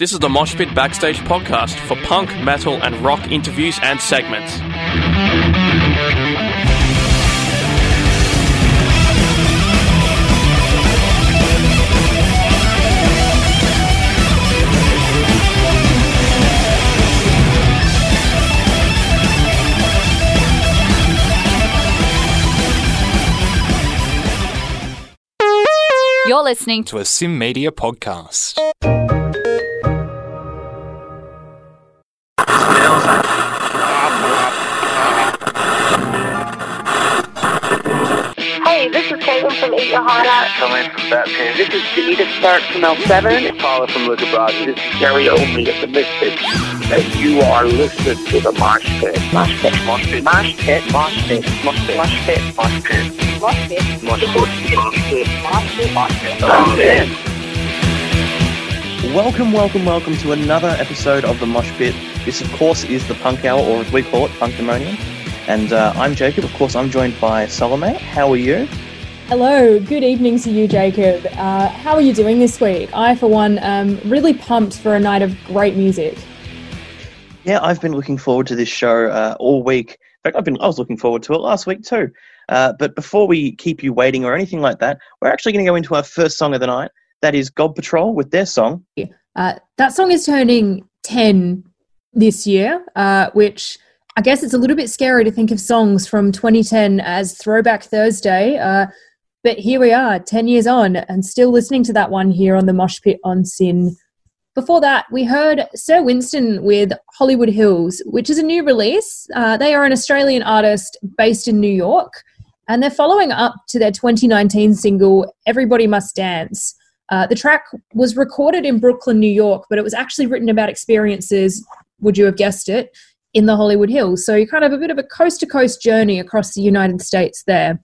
This is the Mosh Pit Backstage podcast for punk, metal, and rock interviews and segments. You're listening to a SYN Media podcast. Hey, this is Caitlin from Eat Your Heart Out. Coming from that pin. This is Donita Sparks from L7. Paula from Look Abroad. This is Jerry Only of the Misfits. And you are listening to the Mosh Pit. Mosh Pit. Mosh Pit. Mosh Pit. Mosh Pit. Mosh Pit. Mosh Pit. Mosh Pit. Mosh Pit. Mosh Pit. Mosh Pit. Mosh Pit. Mosh Pit. Mosh Pit. Welcome, welcome, welcome to another episode of the Mosh Pit. This, of course, is the Punk Hour, or as we call it, Punkdemonium. And uh, I'm Jacob. Of course, I'm joined by Salome. How are you? Hello, good evening to you, Jacob. Uh, how are you doing this week? I, for one, am really pumped for a night of great music. Yeah, I've been looking forward to this show uh, all week. In fact, I've been I was looking forward to it last week too. Uh, but before we keep you waiting or anything like that, we're actually going to go into our first song of the night. That is God Patrol with their song. Uh, that song is turning 10 this year, uh, which I guess it's a little bit scary to think of songs from 2010 as Throwback Thursday. Uh, but here we are, 10 years on, and still listening to that one here on the Mosh Pit on SYN. Before that, we heard Sir Winston with Hollywood Hills, which is a new release. Uh, they are an Australian artist based in New York, and they're following up to their 2019 single, Everybody Must Dance. Uh, the track was recorded in Brooklyn, New York, but it was actually written about experiences, would you have guessed it, in the Hollywood Hills. So you kind of have a bit of a coast to coast journey across the United States there.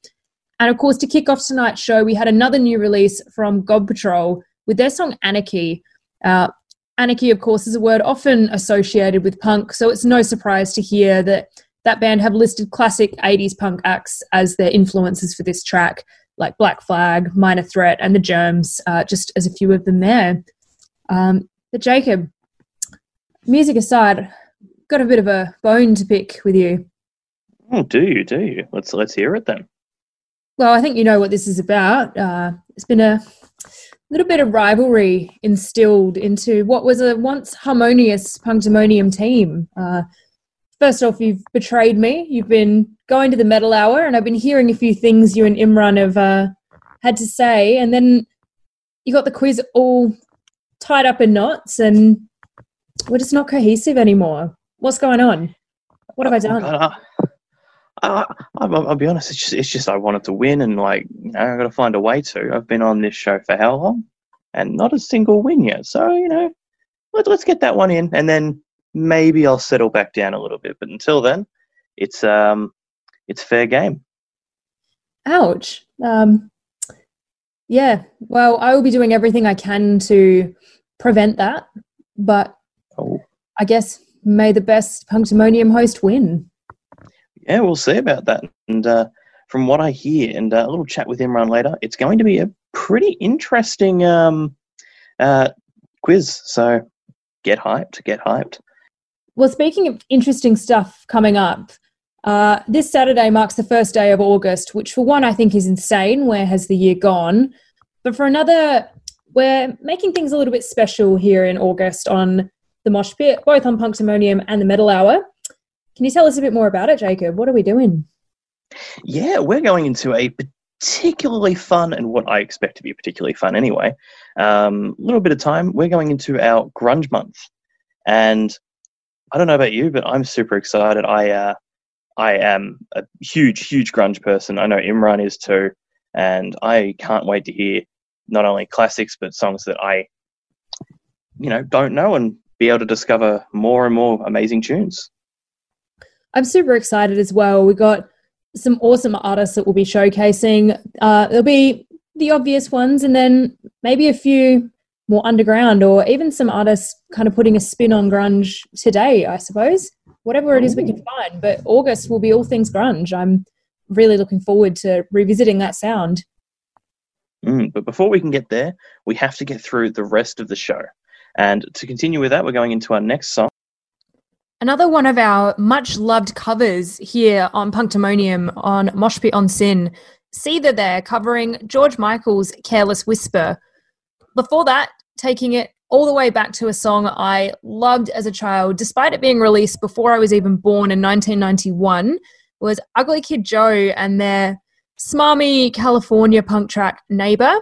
And of course, to kick off tonight's show, we had another new release from God Patrol with their song Anarchy. Uh, anarchy, of course, is a word often associated with punk, so it's no surprise to hear that that band have listed classic 80s punk acts as their influences for this track, like Black Flag, Minor Threat, and The Germs, uh, just as a few of them there. Um, but Jacob, music aside, got a bit of a bone to pick with you. Oh, do you? Do you? Let's let's hear it then. Well, I think you know what this is about. Uh, it's been a little bit of rivalry instilled into what was a once harmonious Punkdemonium team. Uh, first off, you've betrayed me. You've been going to the metal hour, and I've been hearing a few things you and Imran have uh, had to say, and then you got the quiz all tied up in knots, and we're just not cohesive anymore. What's going on? What have I done? Uh, I, I, I'll, I'll be honest. It's just, it's just I wanted to win, and like you know, I got to find a way to. I've been on this show for how long, and not a single win yet. So you know, let, let's get that one in, and then maybe I'll settle back down a little bit. But until then, it's um, it's fair game. Ouch. Um, yeah. Well, I will be doing everything I can to prevent that, but Oh, I guess may the best Punkdemonium host win. yeah, we'll see about that. And uh, from what I hear, and uh, a little chat with Imran later, it's going to be a pretty interesting um, uh, quiz. So get hyped, get hyped. Well, speaking of interesting stuff coming up, uh, this Saturday marks the first day of August, which for one I think is insane. Where has the year gone? But for another, we're making things a little bit special here in August on the Mosh Pit, both on Punkdemonium and the Metal Hour. Can you tell us a bit more about it, Jacob? What are we doing? Yeah, we're going into a particularly fun, and what I expect to be particularly fun anyway. A um, little bit of time. We're going into our grunge month, and I don't know about you, but I'm super excited. I uh, I am a huge, huge grunge person. I know Imran is too, and I can't wait to hear not only classics but songs that I, you know, don't know and be able to discover more and more amazing tunes. I'm super excited as well. We got some awesome artists that we'll be showcasing. Uh, there'll be the obvious ones, and then maybe a few more underground, or even some artists kind of putting a spin on grunge today, I suppose. Whatever it is we can find. But August will be all things grunge. I'm really looking forward to revisiting that sound. Mm, but before we can get there, we have to get through the rest of the show. And to continue with that, we're going into our next song. Another one of our much loved covers here on Punkdemonium on Mosh Pit on SYN. Seether there covering George Michael's Careless Whisper. Before that, taking it all the way back to a song I loved as a child, despite it being released before I was even born in 1991, was Ugly Kid Joe and their smarmy California punk track Neighbor.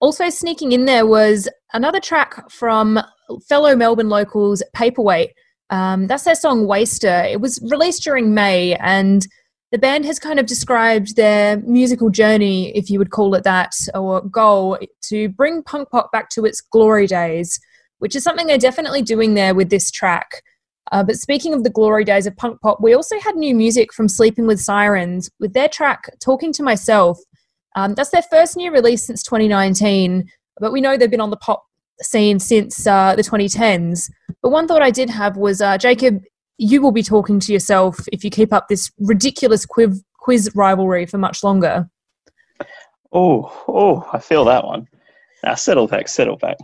Also sneaking in there was another track from fellow Melbourne locals Paperweight. Um, that's their song Waster. It was released during May, and the band has kind of described their musical journey, if you would call it that, or goal to bring punk pop back to its glory days, which is something they're definitely doing there with this track. Uh, but speaking of the glory days of punk pop, we also had new music from Sleeping with Sirens with their track Talking to Myself. Um, that's their first new release since 2019, but we know they've been on the pop scene since uh, the 2010s. But one thought I did have was uh, Jacob, you will be talking to yourself if you keep up this ridiculous quiz, quiz rivalry for much longer. Oh, oh, I feel that one. Now settle back, settle back.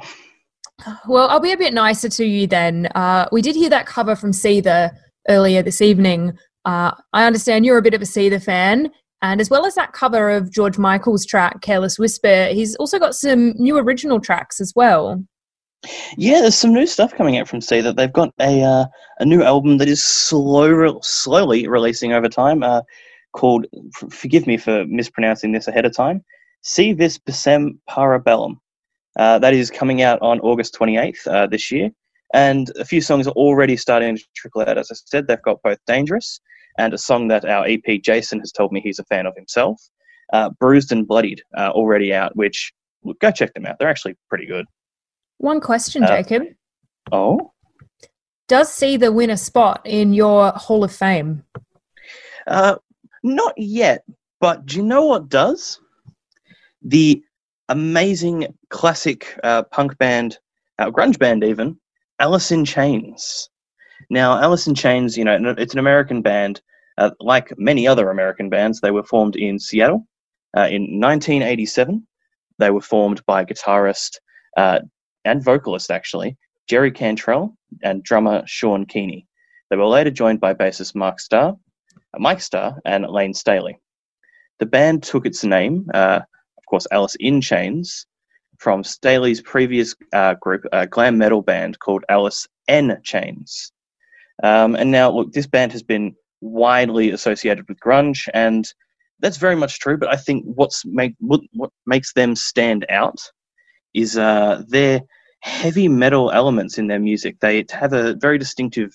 Well, I'll be a bit nicer to you then. Uh, we did hear that cover from Seether earlier this evening. Uh, I understand you're a bit of a Seether fan, and as well as that cover of George Michael's track "Careless Whisper," he's also got some new original tracks as well. Yeah, there's some new stuff coming out from C. That They've got a uh, a new album that is slow, slowly releasing over time, uh, called. f- Forgive me for mispronouncing this ahead of time. Si vis pacem para bellum. Uh, that is coming out on August 28th uh, this year, and a few songs are already starting to trickle out. As I said, they've got both "Dangerous" and a song that our EP Jason has told me he's a fan of himself, uh, "Bruised and Bloodied," uh, already out. Which look, go check them out. They're actually pretty good. One question, Uh, Jacob: Oh. Does See the winner spot in your Hall of Fame? Uh, not yet, but do you know what does? The amazing classic uh, punk band, uh, grunge band even, Alice in Chains. Now, Alice in Chains, you know, it's an American band. Uh, like many other American bands, they were formed in Seattle uh, in 1987. They were formed by guitarist uh, and vocalist, actually, Jerry Cantrell and drummer Sean Kinney. They were later joined by bassist Mark Starr, uh, Mike Starr, and Lane Staley. The band took its name, uh, of course, Alice in Chains, from Staley's previous uh, group, a glam metal band called Alice N Chains. Um, and now, look, this band has been widely associated with grunge, and that's very much true. But I think what's make what, what makes them stand out is uh, their heavy metal elements in their music. They have a very distinctive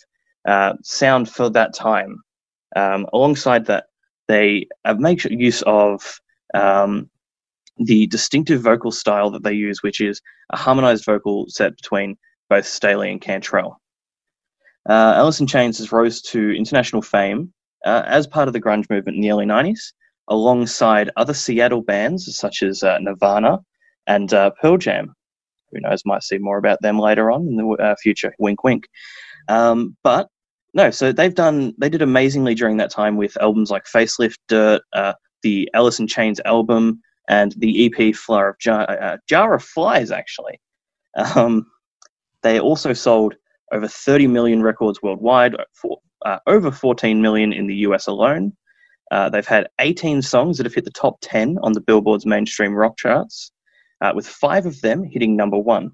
uh, sound for that time. Um, alongside that, they make use of um, the distinctive vocal style that they use, which is a harmonized vocal set between both Staley and Cantrell. Uh, Alice in Chains has rose to international fame uh, as part of the grunge movement in the early 90s, alongside other Seattle bands such as uh, Nirvana and uh, Pearl Jam. Who knows, might see more about them later on in the uh, future. Wink, wink. Um, but no, so they've done, they did amazingly during that time with albums like Facelift, Dirt, uh, the Alice in Chains album, and the EP Flower of Jar, Jar of Flies, actually. Um, they also sold over 30 million records worldwide, for, uh, over 14 million in the US alone. Uh, they've had 18 songs that have hit the top 10 on the Billboard's mainstream rock charts, uh, with five of them hitting number one.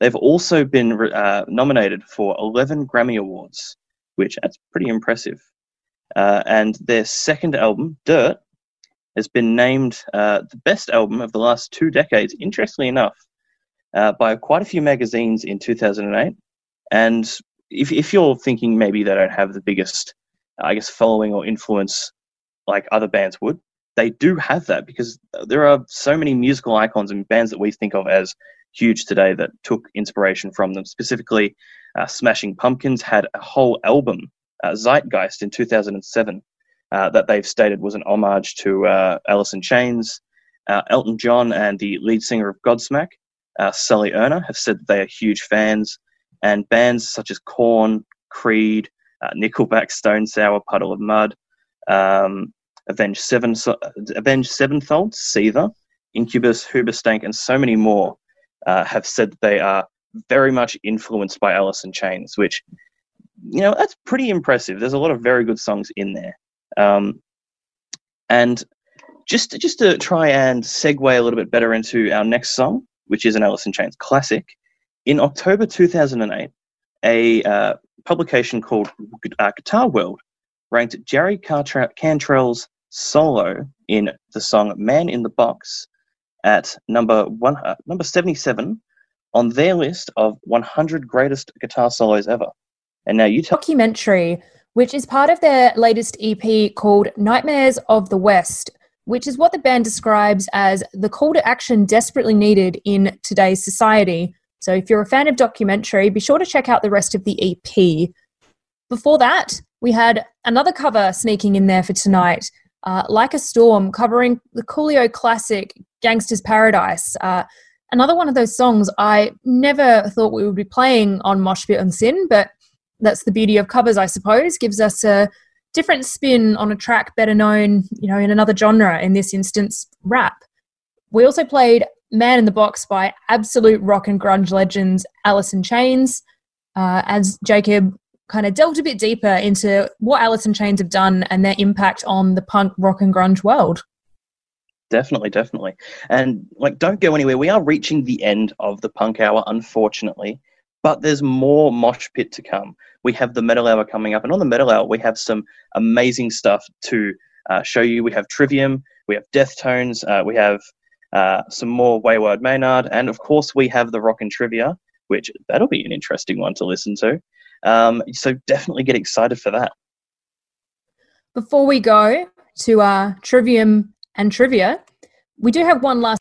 They've also been uh, nominated for 11 Grammy Awards, which that's pretty impressive. Uh, and their second album, Dirt, has been named uh, the best album of the last two decades, interestingly enough, by quite a few magazines in 2008. And if, if you're thinking maybe they don't have the biggest, I guess, following or influence like other bands would, they do have that because there are so many musical icons and bands that we think of as huge today that took inspiration from them. Specifically, uh, Smashing Pumpkins had a whole album, uh, Zeitgeist, in 2007, uh, that they've stated was an homage to uh, Alice in Chains. Uh, Elton John and the lead singer of Godsmack, uh, Sully Erna, have said that they are huge fans. And bands such as Korn, Creed, Nickelback, Stone Sour, Puddle of Mudd, um, Avenged, Seven, Avenged Sevenfold, Seether, Incubus, Hoobastank, and so many more uh, have said that they are very much influenced by Alice in Chains, which you know that's pretty impressive. There's a lot of very good songs in there, um, and just just to try and segue a little bit better into our next song, which is an Alice in Chains classic. In October 2008, a uh, publication called uh, Guitar World ranked Jerry Cantrell's solo in the song "Man in the Box" at number one, uh, number 77 on their list of 100 greatest guitar solos ever. And now you tell documentary, which is part of their latest EP called Nightmares of the West, which is what the band describes as the call to action desperately needed in today's society. So if you're a fan of documentary, be sure to check out the rest of the EP. Before that, we had another cover sneaking in there for tonight, uh, Like a Storm, covering the Coolio classic Gangsta's Paradise. Uh, another one of those songs I never thought we would be playing on Mosh Pit and SYN, but that's the beauty of covers, I suppose. Gives us a different spin on a track better known, you know, in another genre. In this instance, rap. We also played "Man in the Box" by absolute rock and grunge legends in Chains. Uh, as Jacob kind of delved a bit deeper into what in Chains have done and their impact on the punk, rock, and grunge world. Definitely, definitely. And like, don't go anywhere. We are reaching the end of the punk hour, unfortunately, but there's more mosh pit to come. We have the metal hour coming up, and on the metal hour, we have some amazing stuff to uh, show you. We have Trivium, we have Deftones, uh, we have uh, some more Wayward Maynard, and of course, we have the Rock and Trivia, which that'll be an interesting one to listen to. Um, so definitely get excited for that. Before we go to uh, Trivium and Trivia, we do have one last.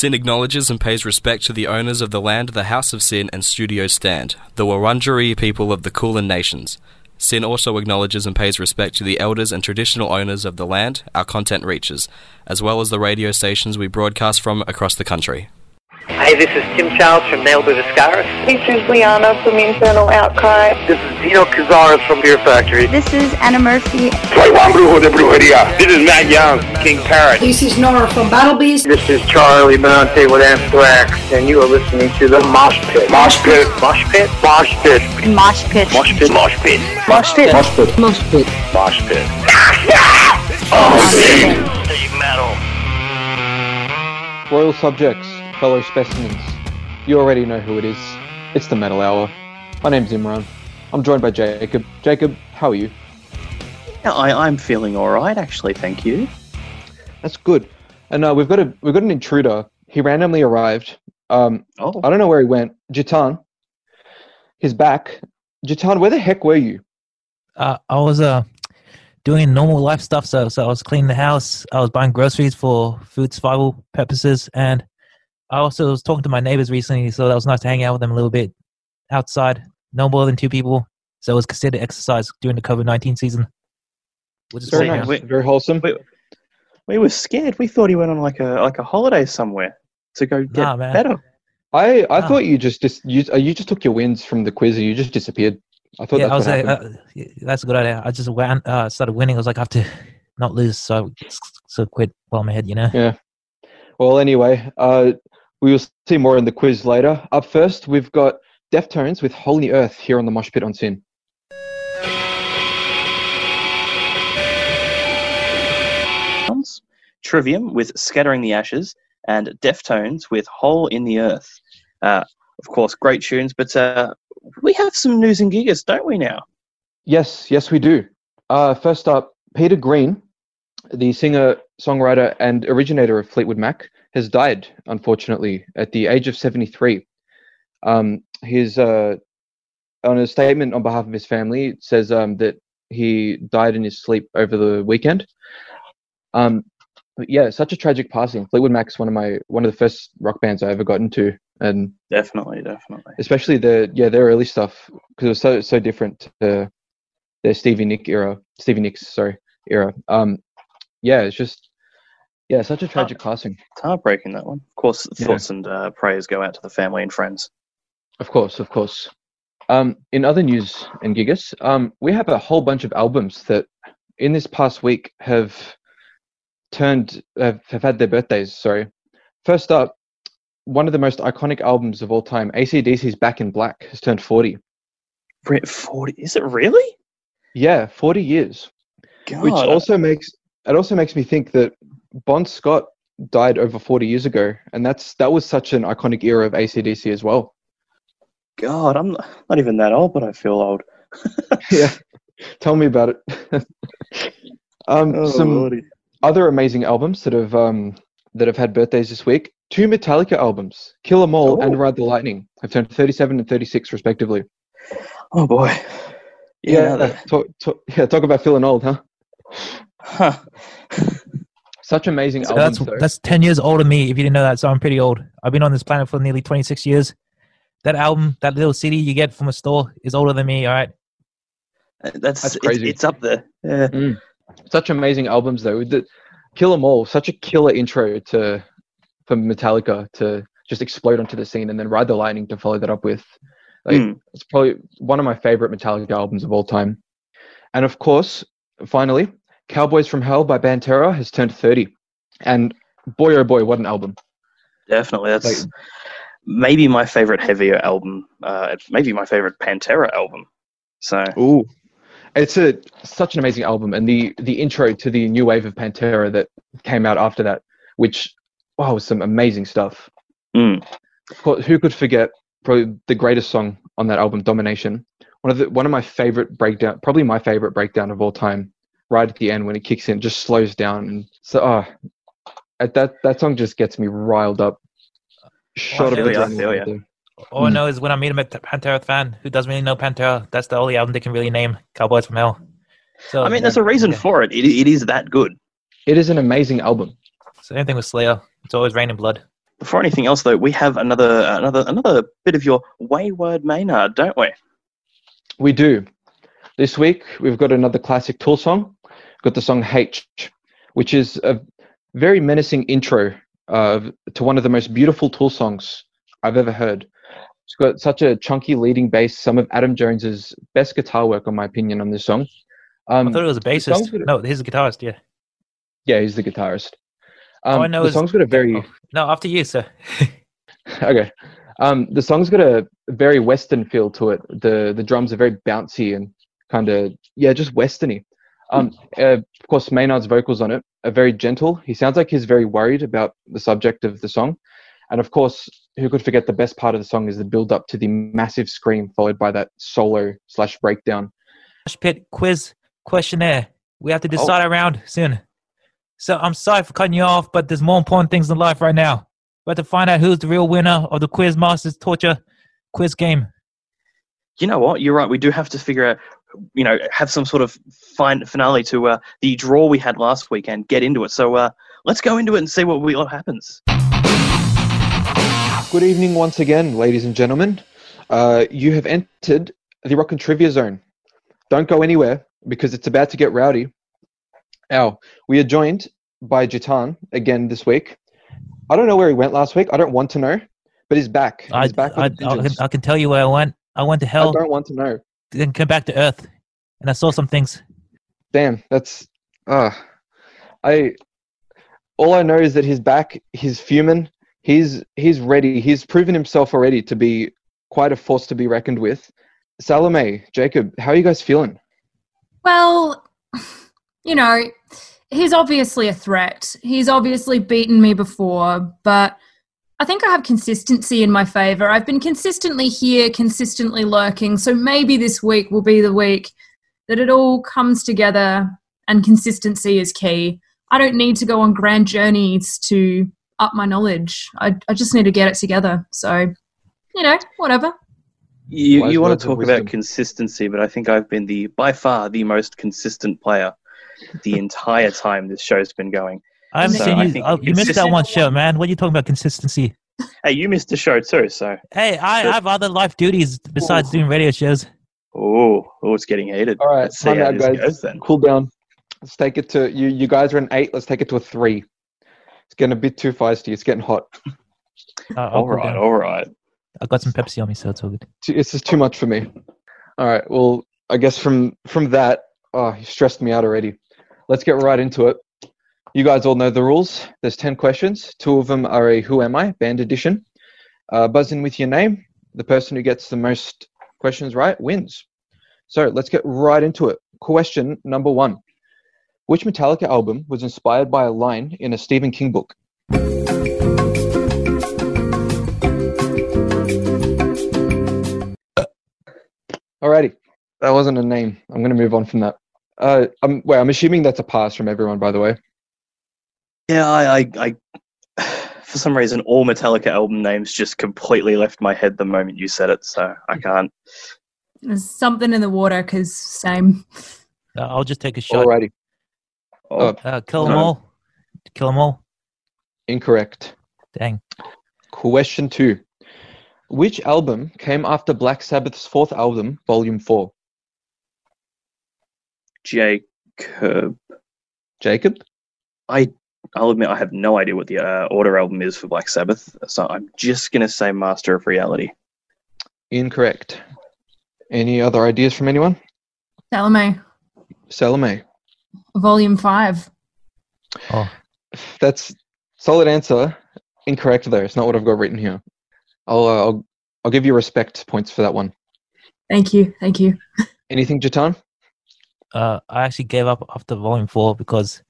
SYN acknowledges and pays respect to the owners of the land, the House of SYN, and Studio Stand, the Wurundjeri people of the Kulin Nations. SYN also acknowledges and pays respect to the elders and traditional owners of the land our content reaches, as well as the radio stations we broadcast from across the country. Hey, this is Tim Charles from Nail to the This is Liana from Internal Outcry. This is Dino Cazares from Fear Factory. This is Anna Murphy. Soy Juan Brujo de Brujeria. This is Matt Young, King Parrot. This is Noora from Battle Beast. This is Charlie Benante with Anthrax, and you are listening to the Mosh Pit. Mosh Pit. Mosh Pit. Mosh Pit. Mosh Pit. Mosh Pit. Mosh Pit. Mosh Pit. Mosh Pit. Mosh Pit. Mosh Pit. Awesome. metal. Royal subjects, fellow specimens, you already know who it is. It's the Metal Hour. My name's Imran. I'm joined by Jacob. Jacob, how are you? Yeah, I, I'm feeling all right, actually. Thank you. That's good. And uh, we've got a we've got an intruder. He randomly arrived. Um, Oh, I don't know where he went. Jitan. He's back. Jitan, where the heck were you? uh, I was uh doing normal life stuff. So so I was cleaning the house. I was buying groceries for food survival purposes, and I also was talking to my neighbors recently. So that was nice to hang out with them a little bit outside. No more than two people. So it was considered exercise during the COVID nineteen season. Which is Very nice. wait. Very wholesome. we, we were scared. We thought he went on like a like a holiday somewhere to go get Nah, man. better. I, I Ah. thought you just just you, uh, you just took your wins from the quiz and you just disappeared. I thought yeah, I that's was what like, uh, yeah, that's a good idea. I just went, uh, started winning. I was like, I have to not lose, so so quit while I'm ahead. You know. Yeah. Well, anyway, uh, we will see more in the quiz later. Up first, we've got Deftones with Holy Earth here on the Mosh Pit on SYN. Trivium with Scattering the Ashes, and Deftones with Hole in the Earth. Uh, of course, great tunes, but uh, we have some news and gigas, don't we now? Yes, yes, we do. Uh, first up, Peter Green, the singer, songwriter, and originator of Fleetwood Mac, has died, unfortunately, at the age of 73. Um, his, uh, on a statement on behalf of his family, it says um, that he died in his sleep over the weekend. Um, yeah, such a tragic passing. Fleetwood Mac's one of my one of the first rock bands I ever got into, and Definitely, definitely. especially the yeah their early stuff because it was so so different to their Stevie Nick era, Stevie Nicks sorry era. Um, yeah, it's just yeah, such a tragic passing. It's heartbreaking, that one. Of course, Yeah. thoughts and uh, prayers go out to the family and friends. Of course, of course. Um, in other news and gigas, um, we have a whole bunch of albums that in this past week have turned have, have had their birthdays. Sorry. First up, one of the most iconic albums of all time, ACDC's Back in Black, has turned 40. Re- Forty? Is it really? Yeah, 40 years. God, Which also makes it also makes me think that Bon Scott died over 40 years ago, and that's that was such an iconic era of ACDC as well. God, I'm not, even that old, but I feel old. yeah, tell me about it. um, Oh, some Lordy. other amazing albums that have um, that have had birthdays this week. Two Metallica albums, Kill 'Em All and Oh. Ride the Lightning, have turned 37 and 36 respectively. Oh boy. Yeah. that- talk, talk, yeah, talk about feeling old, huh? huh. Such amazing So albums. that's though. that's ten years older than me. If you didn't know that, so I'm pretty old. I've been on this planet for nearly twenty six years. That album, that little CD you get from a store, is older than me. All right. That's, That's it's, crazy. it's up there. Yeah. Mm. Such amazing albums though. The, Kill 'Em All, such a killer intro to for Metallica to just explode onto the scene and then Ride the Lightning to follow that up with. Like, Mm. It's probably one of my favorite Metallica albums of all time. And of course, finally, Cowboys from Hell by Pantera has turned 30. And boy oh boy, what an album. Definitely. That's Like- maybe my favorite heavier album. Uh, maybe my favorite Pantera album. So Ooh. It's a such an amazing album and the the intro to the new wave of Pantera that came out after that, which wow, was some amazing stuff. mm, course, who could forget probably the greatest song on that album, Domination. One of the one of my favorite breakdown, probably my favorite breakdown of all time. Right at the end when it kicks in, just slows down and so ah, at that that song just gets me riled up. Shot feel up ya, I adrenaline feel right All I Mm. know is when I meet a Met- Pantera fan who doesn't really know Pantera, that's the only album they can really name. Cowboys from Hell. So I mean, there's a reason yeah. for it. it. It is that good. It is an amazing album. Same thing with Slayer. It's always Reign in Blood. Before anything else, though, we have another another another bit of your wayward Maynard, don't we? We do. This week we've got another classic Tool song. Got the song H, which is a very menacing intro uh, to one of the most beautiful Tool songs I've ever heard. It's got such a chunky leading bass, some of Adam Jones's best guitar work, in my opinion, on this song. Um, I thought it was a bassist. got No, he's a guitarist. Yeah. yeah, he's the guitarist. Um, All I know the song's got a very Oh, no. After you, sir. okay. Um, the song's got a very western feel to it. The the drums are very bouncy and kind of yeah, just westerny. Um, uh, of course, Maynard's vocals on it are very gentle. He sounds like he's very worried about the subject of the song, and of course, who could forget the best part of the song is the build up to the massive scream followed by that solo slash breakdown. Pit quiz questionnaire. We have to decide our round soon. So I'm sorry for cutting you off, but there's more important things in life right now. We have to find out who's the real winner of the Quiz Masters Torture quiz game. You know what? You're right. We do have to figure out, you know, have some sort of fine finale to uh, the draw we had last week and get into it. So uh, let's go into it and see what we what happens. Good evening once again, ladies and gentlemen. Uh, you have entered the Rock and Trivia Zone. Don't go anywhere because it's about to get rowdy. Now, we are joined by Jitan again this week. I don't know where he went last week. I don't want to know, but he's back. I, He's back I, with I, can. I can tell you where I went. I went to hell. I don't want to know. Then came back to Earth, and I saw some things. Damn, that's uh I all I know is that he's back, he's fuming, he's he's ready, he's proven himself already to be quite a force to be reckoned with. Salome, Jacob, how are you guys feeling? Well, you know, he's obviously a threat. He's obviously beaten me before, but I think I have consistency in my favor. I've been consistently here, consistently lurking, so maybe this week will be the week that it all comes together and consistency is key. I don't need to go on grand journeys to up my knowledge. I, I just need to get it together. So, you know, whatever. You, you want to talk about consistency, but I think I've been the by far the most consistent player the entire time this show's been going. I haven't So seen you. think Oh, you missed that one show, man. What are you talking about consistency? Hey, you missed the show too, so Hey, I, I have other life duties besides doing radio shows. oh, oh, it's getting heated. All right, Let's see how out, this guys. goes then. Cool down. Let's take it to you. You guys are an eight. Let's take it to a three. It's getting a bit too feisty. It's getting hot. Uh, I'll All cool right, down. all right. I got some Pepsi on me, so it's all good. It's just too much for me. All right. Well, I guess from from that, oh, you stressed me out already. Let's get right into it. You guys all know the rules. There's ten questions. Two of them are a Who Am I band edition. Uh, buzz in with your name. The person who gets the most questions right wins. So let's get right into it. Question number one: Which Metallica album was inspired by a line in a Stephen King book? Alrighty, that wasn't a name. I'm gonna move on from that. Uh, I'm wait. I'm assuming that's a pass from everyone, by the way. Yeah, I, I, I, for some reason, all Metallica album names just completely left my head the moment you said it, so I can't. There's something in the water because same. Uh, I'll just take a shot. Alrighty. Oh, Uh, kill them no. all. Kill them all. Incorrect. Dang. Question two. Which album came after Black Sabbath's fourth album, Volume 4? Jacob. Jacob? I, I'll admit I have no idea what the uh, order album is for Black Sabbath, so I'm just gonna say Master of Reality. Incorrect. Any other ideas from anyone? Salome, Salome. Volume 5. Oh, That's solid answer. Incorrect though. It's not what I've got written here. I'll uh, I'll I'll give you respect points for that one. Thank you. Thank you. Anything, Jatan? uh, I actually gave up after Volume Four because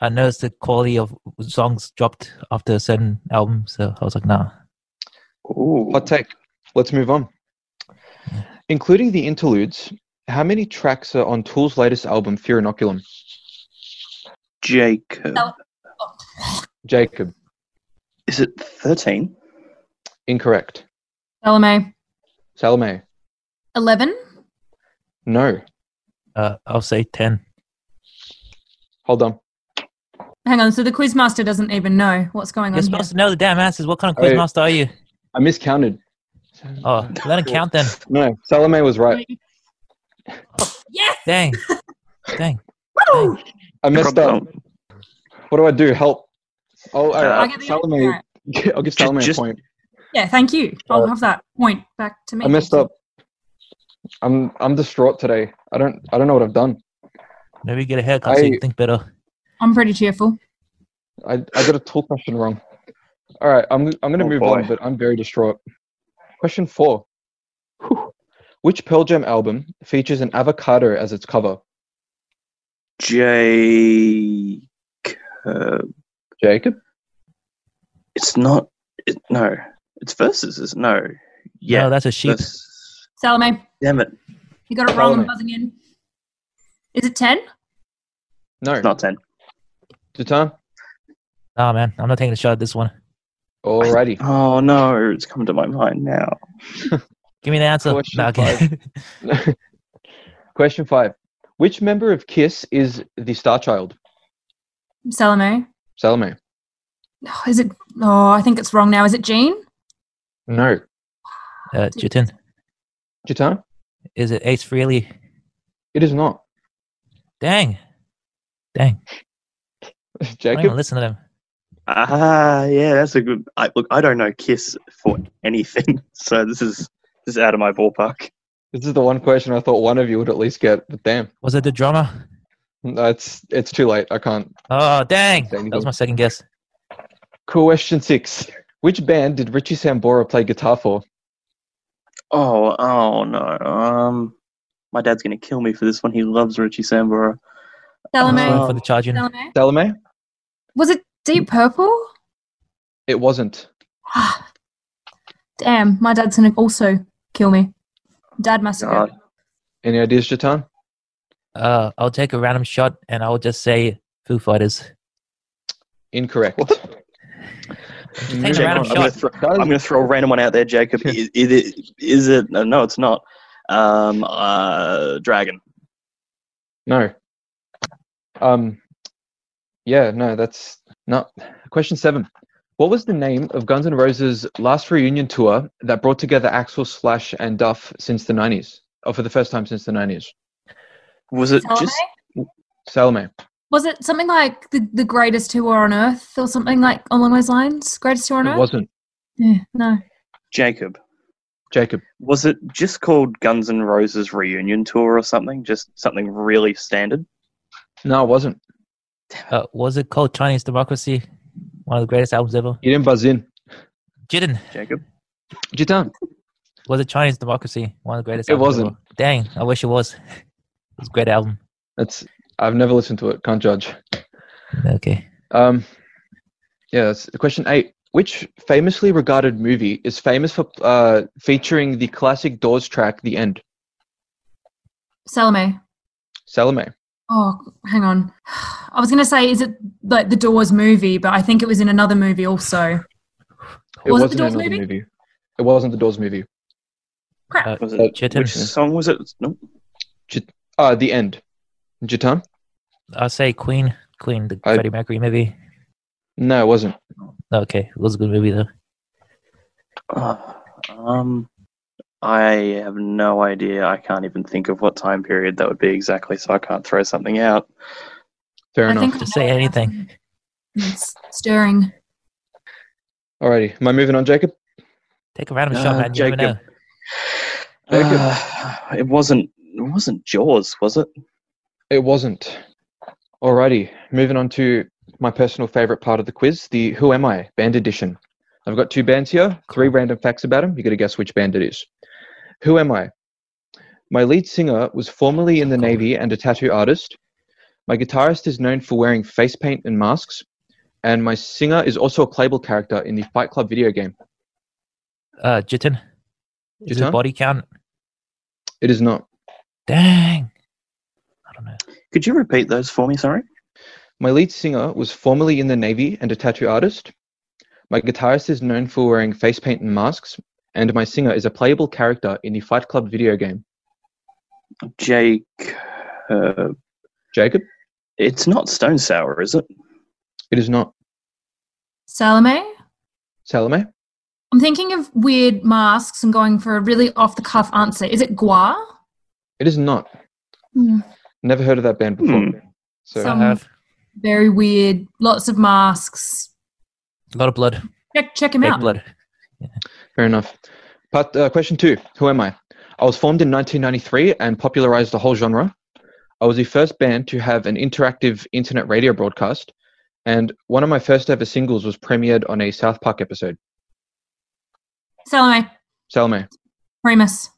I noticed the quality of songs dropped after a certain album, so I was like, nah. Ooh. Hot take. Let's move on. Including the interludes, how many tracks are on Tool's latest album, Fear Inoculum? Jacob. Sal- Jacob. Is it 13? Incorrect. Salome, Salome. 11. No. Uh, I'll say ten. Hold on. Hang on. So the quizmaster doesn't even know what's going You're on here. supposed to know the damn answers. What kind of Hey. quizmaster are you? I miscounted. Oh, let him count then. No, Salome was right. Yes. Dang. Dang. Woo! I messed up. What do I do? Help. Oh, Uh, uh, I get the Salome. Alright. I'll give Salome just- a point. Yeah. Thank you. I'll Uh, have that point back to me. I messed up. I'm I'm distraught today. I don't I don't know what I've done. Maybe get a haircut so you I- think better. I'm pretty cheerful. I I got a tool question wrong. All right, I'm I'm gonna Oh, move boy. on, but I'm very distraught. Question four. Which Pearl Jam album features an avocado as its cover? Jacob. Jacob. It's not. It, no. It's verses. Is no. Yeah. No, that's a sheep. that's- Salome, damn it. you got it wrong. Salome. I'm buzzing in. Is it 10? No. It's not 10. Jatan. Nah, man, I'm not taking a shot at this one. Alrighty. Oh no, it's come to my mind now. Give me the answer. Question Nah, okay. Question five. Which member of Kiss is the Star Child? Salome. Salome. Oh, Is it? Oh, I think it's wrong now. Is it Gene? No. uh, Jitin, Jatan. is it Ace Frehley? It is not. Dang. Dang. I don't Jacob. listen to them. Ah, yeah, that's a good. I, look, I don't know Kiss for anything, so this is this is out of my ballpark. This is the one question I thought one of you would at least get, but damn, Was it the drummer? No, it's it's too late. I can't. Oh, dang. That was my second guess. Question six. Which band did Richie Sambora play guitar for? Oh, oh no. Um, my dad's gonna kill me for this one. He loves Richie Sambora. Salome. Sorry for the charging. Salome. Salome? Was it Deep Purple? It wasn't. Damn, my dad's gonna also kill me. Dad must have. God. Any ideas, Jatan? Uh, I'll take a random shot and I'll just say Foo Fighters. Incorrect. Take a Jacob, random I'm, gonna throw, I'm gonna throw a random one out there, Jacob. is, is it? Is it? No, no, it's not. Um, uh, Dragon. No. Um. Yeah, no, that's not. Question seven. What was the name of Guns N' Roses' last reunion tour that brought together Axl, Slash, and Duff since the 90s? Or for the first time since the 90s? Was it Salome? just? Salome. Was it something like the, the greatest tour on earth or something like along those lines? Greatest tour on It earth? It wasn't. Yeah, no. Jacob, Jacob. was it just called Guns N' Roses reunion tour or something? Just something really standard? No, it wasn't. Uh, was it called Chinese Democracy? One of the greatest albums ever. You didn't buzz in. Jitten. Jacob, Jitan. Was it Chinese Democracy? One of the greatest It albums wasn't. ever. Dang, I wish it was. It was a great album. That's I've never listened to it. Can't judge. Okay. Um, yeah. That's question eight. Which famously regarded movie is famous for uh, featuring the classic Doors track "The End"? Salome. Salome. Oh, hang on. I was going to say, is it like the Doors movie? But I think it was in another movie also. It was wasn't the Doors movie? movie? It wasn't the Doors movie. Crap. was Uh, it? Jitten. Which song was it? No. Uh, "The End." Jitan? I'll say Queen. Queen, the I- Freddie Mercury movie. No, it wasn't. Okay, it was a good movie though. Uh, um, I have no idea. I can't even think of what time period that would be exactly, so I can't throw something out. Fair I enough. think Just say anything. It's stirring. Alrighty, am I moving on, Jacob? Take a random Uh, shot, man. You Jacob. know. Jacob. Uh, it wasn't. It wasn't Jaws, was it? It wasn't. Alrighty, moving on to my personal favorite part of the quiz, the Who Am I band edition. I've got two bands here, three random facts about them. You got to guess which band it is. Who am I? My lead singer was formerly in the Navy and a tattoo artist. My guitarist is known for wearing face paint and masks. And my singer is also a playable character in the Fight Club video game. Uh, Jitten. Is Jitten? it body count? It is not. Dang. I don't know. Could you repeat those for me? Sorry. My lead singer was formerly in the Navy and a tattoo artist. My guitarist is known for wearing face paint and masks. And my singer is a playable character in the Fight Club video game. Jake. Uh, Jacob? it's not Stone Sour, is it? It is not. Salome. Salome? I'm thinking of weird masks and going for a really off the cuff answer. Is it GWAR? It is not. Hmm. Never heard of that band before. Hmm. So Some- I have Very weird. Lots of masks. a lot of blood. Check, check him Fake out. blood. Fair enough. But uh, question two: Who am I? I was formed in 1993 and popularized the whole genre. I was the first band to have an interactive internet radio broadcast, and one of my first ever singles was premiered on a South Park episode. Salome. Salome? Primus.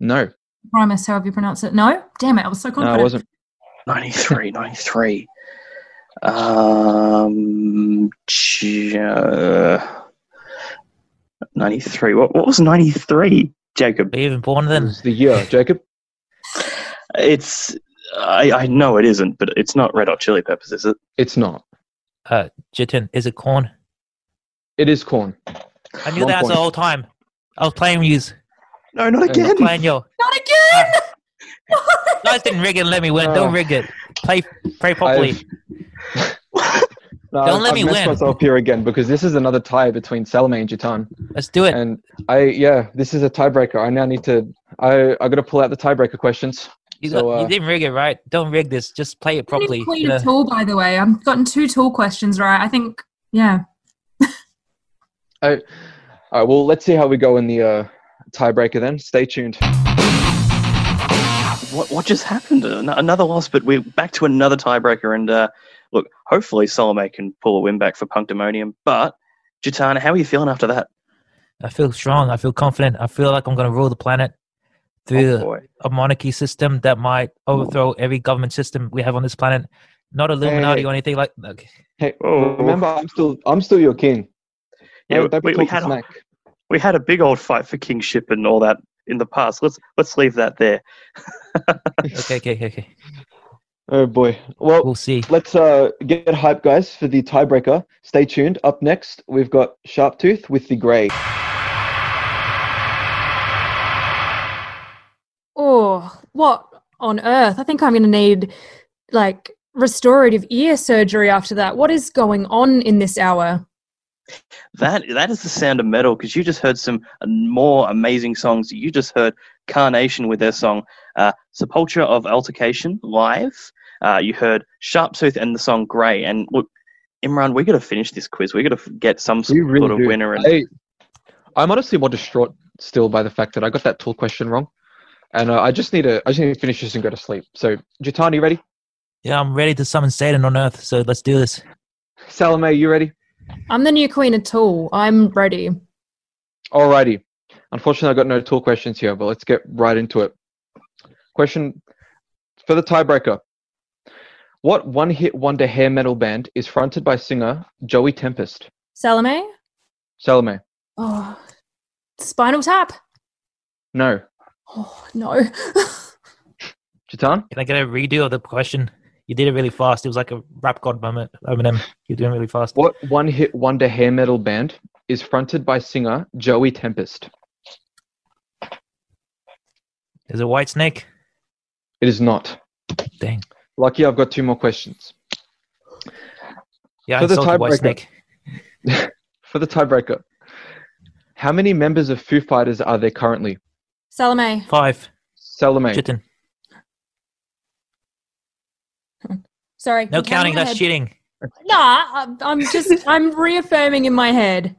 No, Primus, however you pronounce it. No? Damn it, I was so no, confident. it wasn't. 93, 93. Um, j- uh, 93. What, what was 93, Jacob? Were you even born It then? was the year, Jacob. It's. I, I know it isn't, but it's not Red Hot Chili Peppers, is it? It's not. Uh, Jitten. Is it Korn? It is Korn. I knew One that point. the whole time. I was playing you. No, not I'm again. Playing yo. Not again! Guys didn't rig it let me win. Uh, Don't rig it. Play play properly. I've- No, Don't I've, let I've me messed win. myself here again because this is another tie between Salome and Jitan. Let's do it. And I, yeah, this is a tiebreaker. I now need to. I, I got to pull out the tiebreaker questions. You, so, got- you uh, didn't rig it right. Don't rig this. Just play it properly. I didn't properly. Queen You know, of Tool, by the way. I've gotten two Tool questions right. I think, yeah. All right, well, let's see how we go in the uh, tiebreaker then. Stay tuned. What, what just happened? Another loss, but we're back to another tiebreaker. And uh, look, hopefully Salome can pull a win back for Punkdemonium. But, Jitana, how are you feeling after that? I feel strong. I feel confident. I feel like I'm going to rule the planet through Oh, a monarchy system that might overthrow every government system we have on this planet. Not Illuminati hey. or anything like. Okay. Hey, oh, oh. remember, I'm still, I'm still your king. Yeah, Don't- don't be we- we had a- We had a big old fight for kingship and all that in the past. Let's let's leave that there. Okay, okay, okay, okay. Oh boy. Well, We'll see. let's uh, get hype, guys, for the tiebreaker. Stay tuned. Up next, we've got Sharptooth with the grey. Oh, what on earth? I think I'm going to need like restorative ear surgery after that. What is going on in this hour? That that is the sound of metal because you just heard some uh, more amazing songs. You just heard Carnation with their song uh, "Sepulture of Altercation" live. Uh, you heard Sharptooth and the song "Grey." And look, Imran, we got to finish this quiz. We got to get some sort really of do. winner. And I, I'm honestly more distraught still by the fact that I got that tool question wrong, and uh, I just need to I just need to finish this and go to sleep. So, Jatan, you ready? Yeah, I'm ready to summon Satan on Earth. So let's do this. Salome, you ready? I'm the new queen of Tool. I'm ready. Alrighty. Unfortunately, I've got no tool questions here, but let's get right into it. Question for the tiebreaker. What one-hit wonder hair metal band is fronted by singer Joey Tempest? Salome? Salome. Oh, Spinal Tap? No. Oh, no. Jatan? Can I get a redo of the question? You did it really fast. It was like a rap god moment. Eminem, you're doing really fast. What one-hit wonder hair metal band is fronted by singer Joey Tempest? Is it Whitesnake? It is not. Dang. Lucky I've got two more questions. Yeah, For I the White tiebreaker. Snake. For the tiebreaker, how many members of Foo Fighters are there currently? Salome? Five. Salome. Chitin. Sorry. No counting. That's head. cheating. Nah, I'm- I'm just, I'm reaffirming in my head.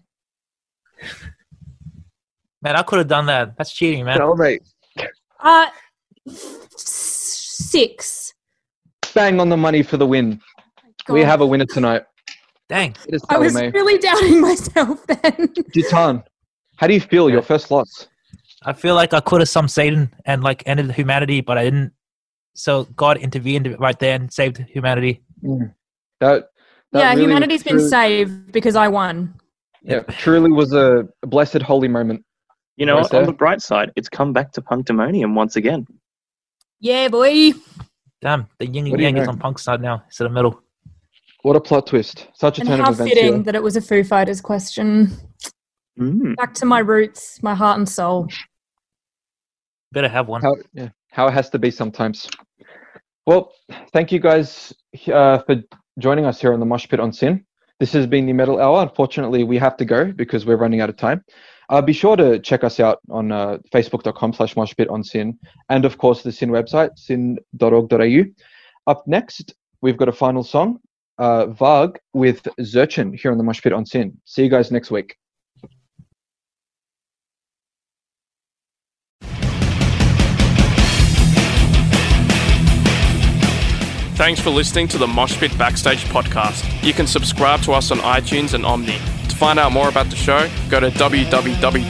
Man, I could have done that. That's cheating, man. Salome. Uh, six. Bang on the money for the win. We have a winner tonight. Dang. It is I was Salome. really doubting myself then. Jitan, how do you feel? Your first loss. I feel like I could have summoned Satan and like ended humanity, but I didn't. So God intervened right there and saved humanity. That, that yeah, really humanity's been saved because I won. Yeah, truly was a blessed holy moment. You know, Right on the bright side, it's come back to Punkdemonium once again. Yeah, boy. Damn, the yin and yang is on Punk's side now instead of middle. What a plot twist! Such a And turn of events How fitting here. that it was a Foo Fighters question. Mm. Back to my roots, my heart and soul. Better have one. How, yeah, how it has to be sometimes. Well, thank you guys uh, for joining us here on the Mosh Pit on SYN. This has been the Metal Hour. Unfortunately, we have to go because we're running out of time. Uh, be sure to check us out on uh, facebook.com slash moshpit on sin and of course the SYN website syn.org.au up next we've got a final song uh, Varg with Zurchin here on the mosh pit on SYN see you guys next week Thanks for listening to the Moshpit Backstage podcast. You can subscribe to us on iTunes and Omni. To find out more about the show, go to www.syn.org.au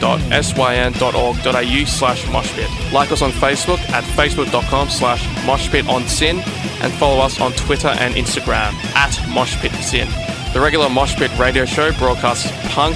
slash moshpit. Like us on Facebook at facebook.com slash moshpitonsin and follow us on Twitter and Instagram at moshpitsin. The regular Moshpit radio show broadcasts punk,